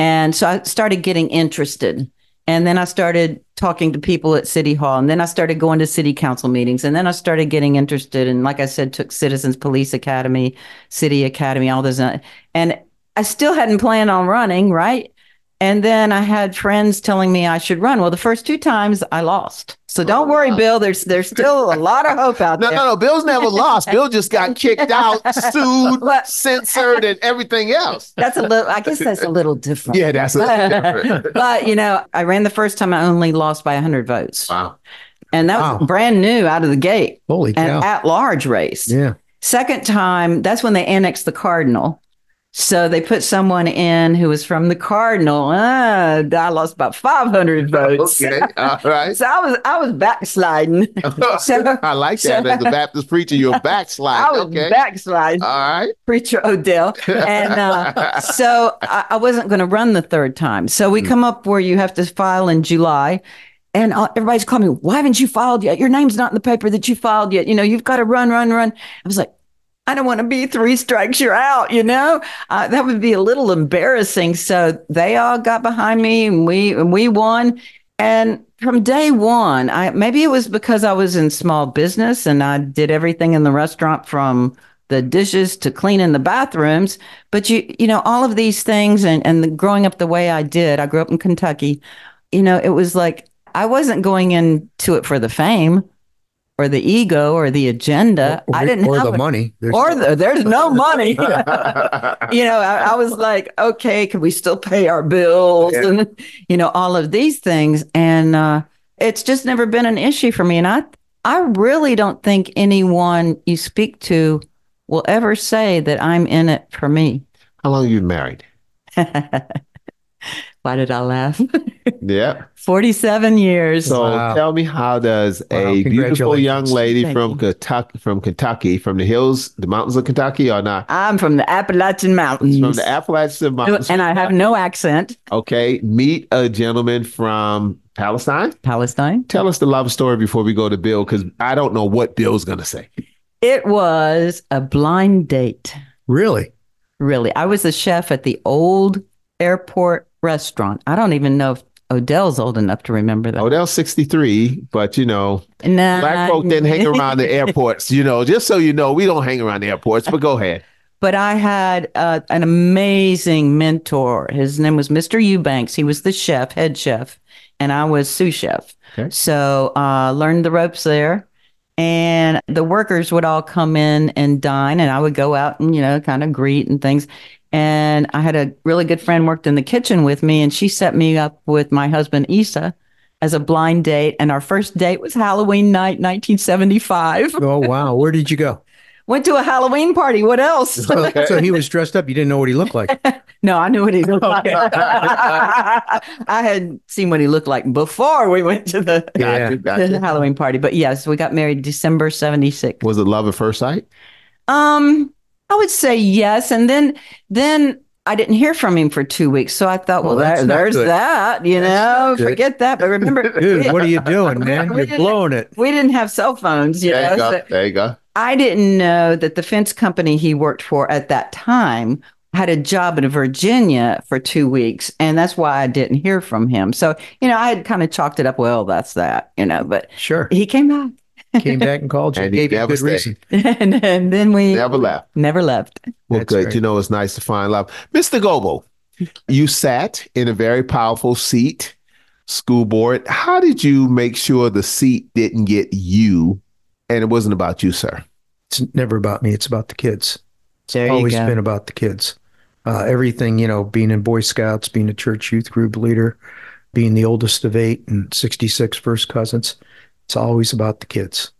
And so I started getting interested. And then I started talking to people at City Hall. And then I started going to city council meetings. And then I started getting interested. And like I said, took Citizens Police Academy, City Academy, all those. uh, And I still hadn't planned on running, right? And then I had friends telling me I should run. Well, the first two times I lost. So oh, don't worry, Bill. There's there's still a lot of hope out No, there. no, no. no. Bill's never lost. Bill just got kicked out, sued, But- censored, and everything else. That's a little. I guess that's a little different. Yeah, that's a little different. but you know, I ran the first time. I only lost by 100 votes. wow. and that was Wow. brand new out of the gate Holy an at large race yeah. second time that's when they annexed the cardinal So they put someone in who was from the Cardinal. Ah, I lost about 500 votes. Okay, all right. So I was I was backsliding. So- I like that. As a Baptist preacher, you're backsliding. I was okay. backsliding. All right. preacher Odell. And uh, so I, I wasn't going to run the third time. So we come up where you have to file in July. And uh, everybody's calling me, why haven't you filed yet? Your name's not in the paper that you filed yet. You know, you've got to run, run, run. I was like, I don't want to be three strikes, you're out, you know? Uh, that would be a little embarrassing. So they all got behind me and we, and we won. And from day one, I maybe it was because I was in small business and I did everything in the restaurant from the dishes to cleaning the bathrooms. But you, you know, all of these things and, and the, growing up the way I did, I grew up in Kentucky, you know, it was like I wasn't going into it for the fame or the ego or the agenda. or, I didn't or have the money. There's or the, there's no money. you know, I, I was like, okay, can we still pay our bills and you know all of these things? And uh, it's just never been an issue for me. And I, I really don't think anyone you speak to will ever say that I'm in it for me. How long have you been married? Why did I laugh? Yeah. 47 years. So Wow. tell me, how does Wow, a beautiful young lady Thank from you. Kentucky, from Kentucky, from the hills, the mountains of Kentucky, or not? I'm from the Appalachian Mountains. From the Appalachian Mountains. and I have no accent. Okay, meet a gentleman from Palestine. Palestine. Tell us the love story before we go to Bill, because I don't know what Bill's going to say. It was a blind date. really Really. I was a chef at the old airport restaurant. I don't even know if Odell's old enough to remember that. Odell's 63, but you know, Nah, black folk didn't hang around the airports, you know, just so you know, we don't hang around the airports, but go ahead. But I had uh, an amazing mentor. His name was Mr. Eubanks. He was the chef, head chef, and I was sous chef. Okay. So uh, learned the ropes there. And the workers would all come in and dine, and I would go out and, you know, kind of greet and things. And I had a really good friend worked in the kitchen with me, and she set me up with my husband, Issa, as a blind date. And our first date was Halloween night, 1975. oh wow where did you go Went to a Halloween party. What else? so, so he was dressed up you didn't know what he looked like No, I knew what he looked like. I had seen what he looked like before we went to the, Yeah. Gotcha, the. Halloween party. But yes, we got married December 76. Was it love at first sight? Um, I would say yes. And then then I didn't hear from him for two weeks. So I thought, well, Well, that's there, there's good. that, you That's know, forget that. But remember, dude what are you doing man you're blowing it we didn't have cell phones, you There know. you go. so- There you go. I didn't know that the fence company he worked for at that time had a job in Virginia for two weeks. And that's why I didn't hear from him. So, you know, I had kind of chalked it up, well, that's that, you know, but sure he came back. Came back and called you And he gave you a never good reason stayed. and, and then we Never left. never left. Well, That's good. great. You know, it's nice to find love. Mr. Goebel, you sat in a very powerful seat, school board. How did you make sure the seat didn't get you and it wasn't about you, sir? it's never about me it's about the kids There you always go. been about the kids. Uh, everything, you know, being in Boy Scouts, being a church youth group leader, being the oldest of eight and 66 first cousins. It's always about the kids,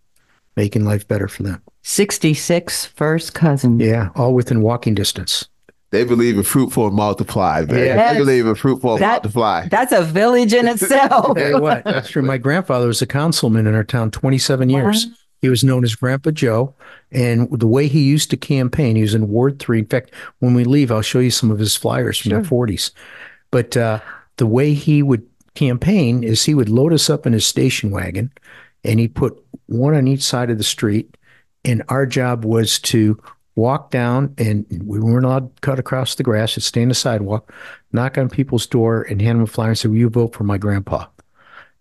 making life better for them. 66 first cousin. Yeah, all within walking distance. They believe in fruitful and multiply, man. Yes. They believe in fruitful and That- multiply. That's a village in itself. Tell you what, that's true. My grandfather was a councilman in our town 27 years. He was known as Grandpa Joe. And the way he used to campaign, he was in Ward 3. In fact, when we leave, I'll show you some of his flyers from the 40s. But uh, the way he would campaign is he would load us up in his station wagon and he'd put one on each side of the street. And our job was to walk down, and we weren't allowed to cut across the grass, just stay on the sidewalk, knock on people's door, and hand them a flyer and say, Will you vote for my grandpa?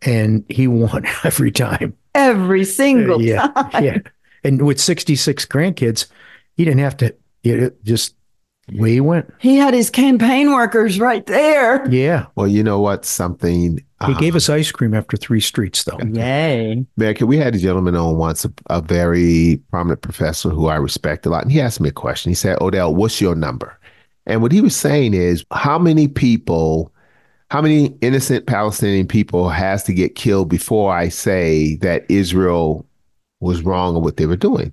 And he won every time. Every single yeah. time. Yeah. And with 66 grandkids, he didn't have to, you know, just way he went. He had his campaign workers right there. Yeah. well, you know what? Something. He uh, gave us ice cream after three streets, though. Yay. America, we had a gentleman on once, a, a very prominent professor who I respect a lot. And he asked me a question. He said, Odell, what's your number? And what he was saying is, how many people, how many innocent Palestinian people has to get killed before I say that Israel was wrong on what they were doing?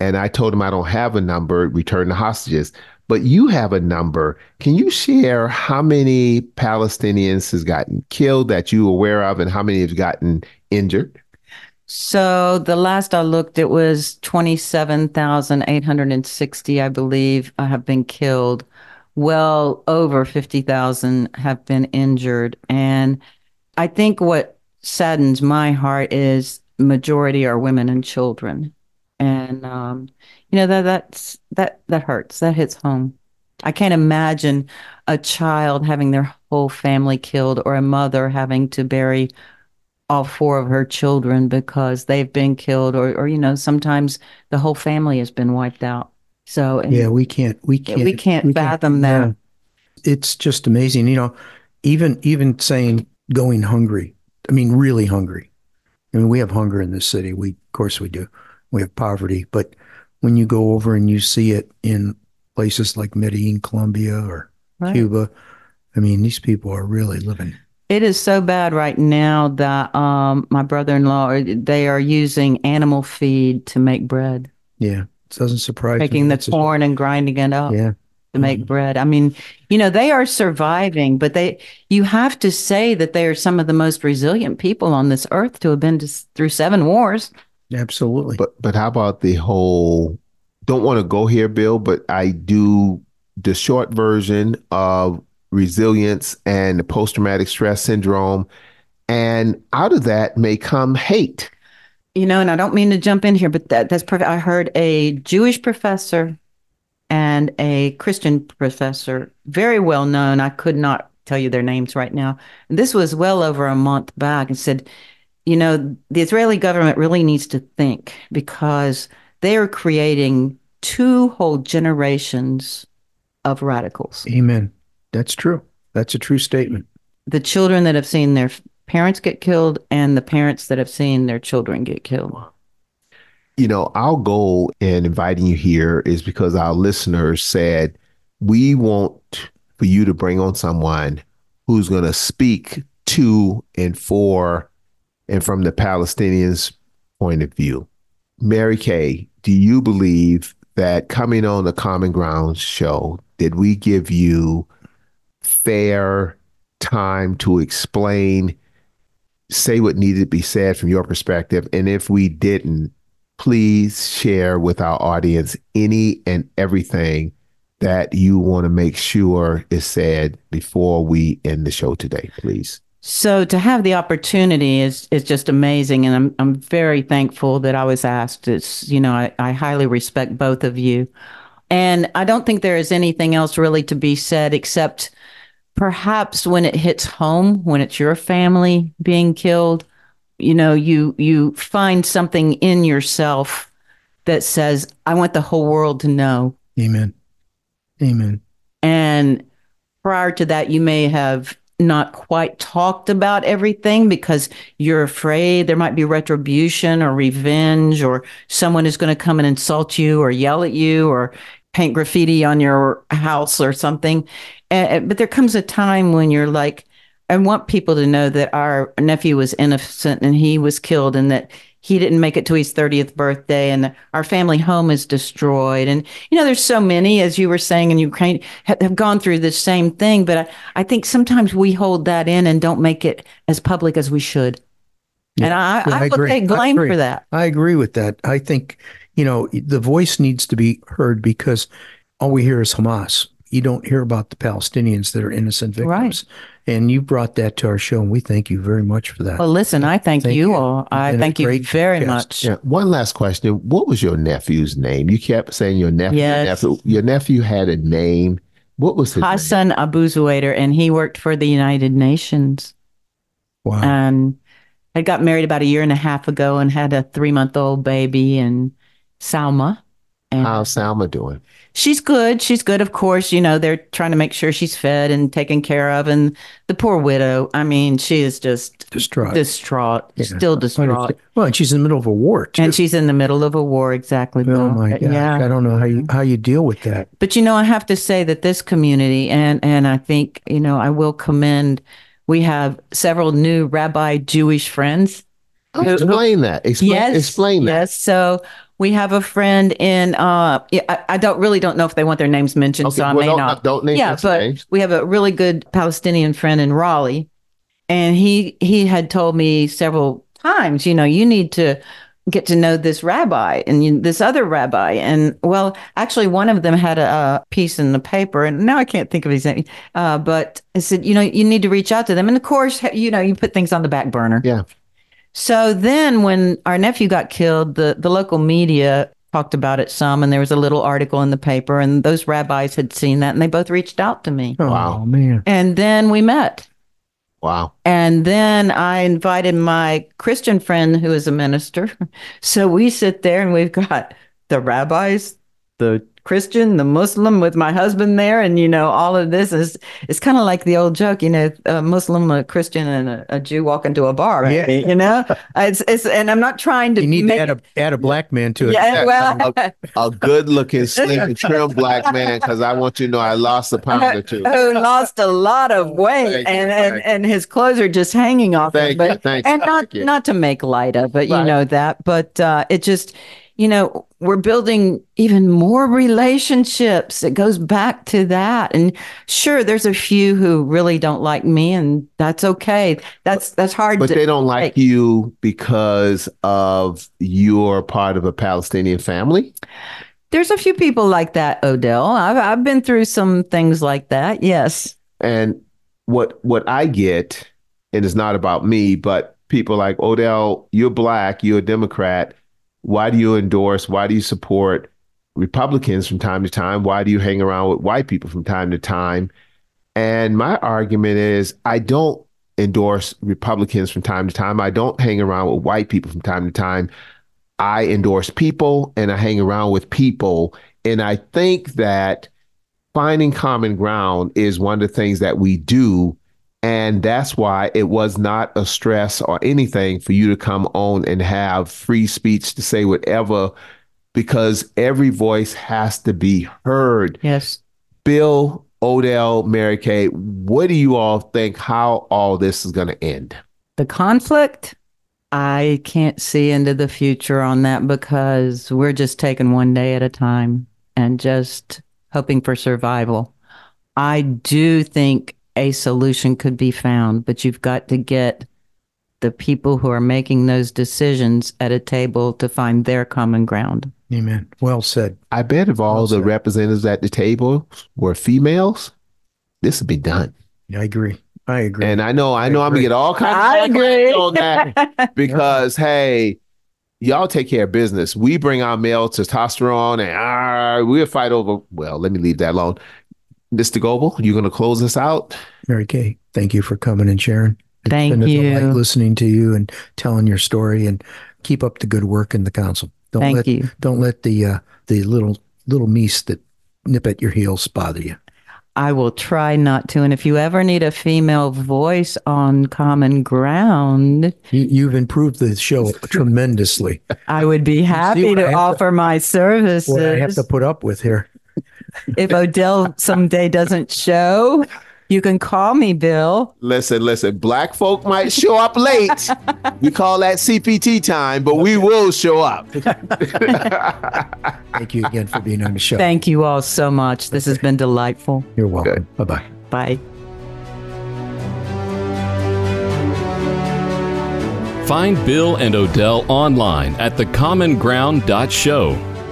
And I told him I don't have a number, return the hostages. But you have a number. Can you share how many Palestinians has gotten killed that you aware of and how many have gotten injured? So the last I looked, it was 27,860, I believe, uh, have been killed. Well over 50,000 have been injured. And I think what saddens my heart is majority are women and children. And, um, you know, that, that's, that, that hurts. That hits home. I can't imagine a child having their whole family killed or a mother having to bury all four of her children because they've been killed or, or you know sometimes the whole family has been wiped out so yeah we can't we can't we can't fathom that yeah. it's just amazing you know even even saying going hungry i mean really hungry i mean we have hunger in this city we of course we do we have poverty but when you go over and you see it in places like medellin colombia or right. cuba i mean these people are really living it is so bad right now that um, my brother-in-law they are using animal feed to make bread. Yeah, it doesn't surprise Taking me. the corn and grinding it up. Yeah. To make mm-hmm. bread. I mean, you know, they are surviving, but they you have to say that they are some of the most resilient people on this earth to have been to, through seven wars. Absolutely. But but how about the whole don't want to go here, Bill, but I do the short version of resilience and post traumatic stress syndrome. And out of that may come hate. You know, and I don't mean to jump in here, but that, that's perfect. I heard a Jewish professor and a Christian professor, very well known. I could not tell you their names right now. This was well over a month back and said, you know, the Israeli government really needs to think because they are creating two whole generations of radicals. Amen. That's true. That's a true statement. The children that have seen their parents get killed and the parents that have seen their children get killed. You know, our goal in inviting you here is because our listeners said, we want for you to bring on someone who's going to speak to and for and from the Palestinians' point of view. Marikay, do you believe that coming on the Common Ground show, did we give you fair time to explain, say what needed to be said from your perspective. And if we didn't, please share with our audience any and everything that you want to make sure is said before we end the show today, please. So to have the opportunity is is just amazing, and I'm I'm very thankful that I was asked. It's you know I, I highly respect both of you, and I don't think there is anything else really to be said except perhaps when it hits home, when it's your family being killed, you know, you you find something in yourself that says, I want the whole world to know. Amen. Amen. And prior to that, you may have not quite talked about everything because you're afraid there might be retribution or revenge or someone is going to come and insult you or yell at you or paint graffiti on your house or something. And, but there comes a time when you're like, I want people to know that our nephew was innocent and he was killed and that he didn't make it to his 30th birthday and our family home is destroyed. And, you know, there's so many, as you were saying, in Ukraine have, have gone through the same thing. But I, I, think sometimes we hold that in and don't make it as public as we should. Yeah, and I, yeah, I, I will take blame for that. I agree with that. I think you know, the voice needs to be heard because all we hear is Hamas. You don't hear about the Palestinians that are innocent victims. Right. And you brought that to our show, and we thank you very much for that. Well, listen, I thank, thank you, you all. I thank you very guest. much. Yeah. One last question. What was your nephew's name? You kept saying your nephew. Yes. Your nephew, your nephew had a name. What was his Hassan name? Abuzuaiter, and he worked for the United Nations. Wow. And I got married about a year and a half ago and had a three month old baby. And Salma. And How's Salma doing? She's good. She's good. Of course, you know, they're trying to make sure she's fed and taken care of. And the poor widow, I mean, she is just distraught, distraught, yeah. still distraught. Well, and she's in the middle of a war. Too. And she's in the middle of a war. Exactly. Oh my God. Yeah. I don't know how you, how you deal with that. But, you know, I have to say that this community, and, and I think, you know, I will commend, we have several new rabbi Jewish friends Explain that. Explain, yes, explain that. Yes. So We have a friend in. Uh, I, I don't really don't know if they want their names mentioned, Okay, so I well, may don't- not. don't name yeah, but names. we have a really good Palestinian friend in Raleigh, and he he had told me several times, you know, you need to get to know this rabbi and you, this other rabbi, and well, actually, one of them had a, a piece in the paper, and now I can't think of his name, uh, but I said, you know, you need to reach out to them, and of course, you know, you put things on the back burner. Yeah. So then when our nephew got killed, the, the local media talked about it some, and there was a little article in the paper, and those rabbis had seen that, and they both reached out to me. Oh, Wow. man. And then we met. Wow. And then I invited my Christian friend who is a minister. So we sit there and we've got the rabbis, the Christian, the Muslim with my husband there. And, you know, all of this is, it's kind of like the old joke, you know, a Muslim, a Christian, and a, a Jew walk into a bar. Yeah. maybe, You know, it's, it's, and I'm not trying to You need make to add a add a black man to it. yeah, well, A good looking, slim, and trim black man, because I want you to know I lost a pound or two. who lost a lot of weight Thank you, and, and, and his clothes are just hanging off Thank him. you, But, thank you, and not, thank you. not to make light of it, you Right. know that, but uh, it just, you know, we're building even more relationships. It goes back to that. And sure, there's a few who really don't like me and that's okay. That's, that's hard But to, they don't like Hey. you because of you're part of a Palestinian family. there's a few people like that, Odell. I've, I've been through some things like that. Yes. And what what I get, and it's not about me, but people like Odell, you're black, you're a Democrat. Why do you endorse? Why do you support Republicans from time to time? Why do you hang around with white people from time to time? And my argument is I don't endorse Republicans from time to time. I don't hang around with white people from time to time. I endorse people and I hang around with people. And I think that finding common ground is one of the things that we do. And that's why it was not a stress or anything for you to come on and have free speech to say whatever, because every voice has to be heard. Yes. Bill, Odell, Marikay, what do you all think how all this is going to end? the conflict i can't see into the future on that because we're just taking one day at a time and just hoping for survival i do think a solution could be found but you've got to get the people who are making those decisions at a table to find their common ground Amen. Well said. I bet if all Well the said. representatives at the table were females, this would be done. Yeah, I agree. I agree. And I know, I know, I'm gonna get all kinds. I of agree. on that because hey, y'all take care of business. We bring our male testosterone, and ah, we'll fight over. Well, let me leave that alone. Mr. Goebel, you're gonna close us out? Marikay, thank you for coming and sharing. It's Thank been a delight you. listening to you and telling your story and keep up the good work in the council. Don't Thank let you. don't let the uh, the little little meese that nip at your heels bother you. I will try not to. And if you ever need a female voice on common ground, you you've improved the show tremendously. I would be happy what I to have to- offer my services. What I have to put up with here. If Odell someday doesn't show, you can call me, Bill. Listen, listen. Black folk might show up late. we call that CPT time, but we will show up. Thank you again for being on the show. Thank you all so much. This has been delightful. You're welcome. Bye bye. Bye. Find Bill and Odell online at thecommonground.show.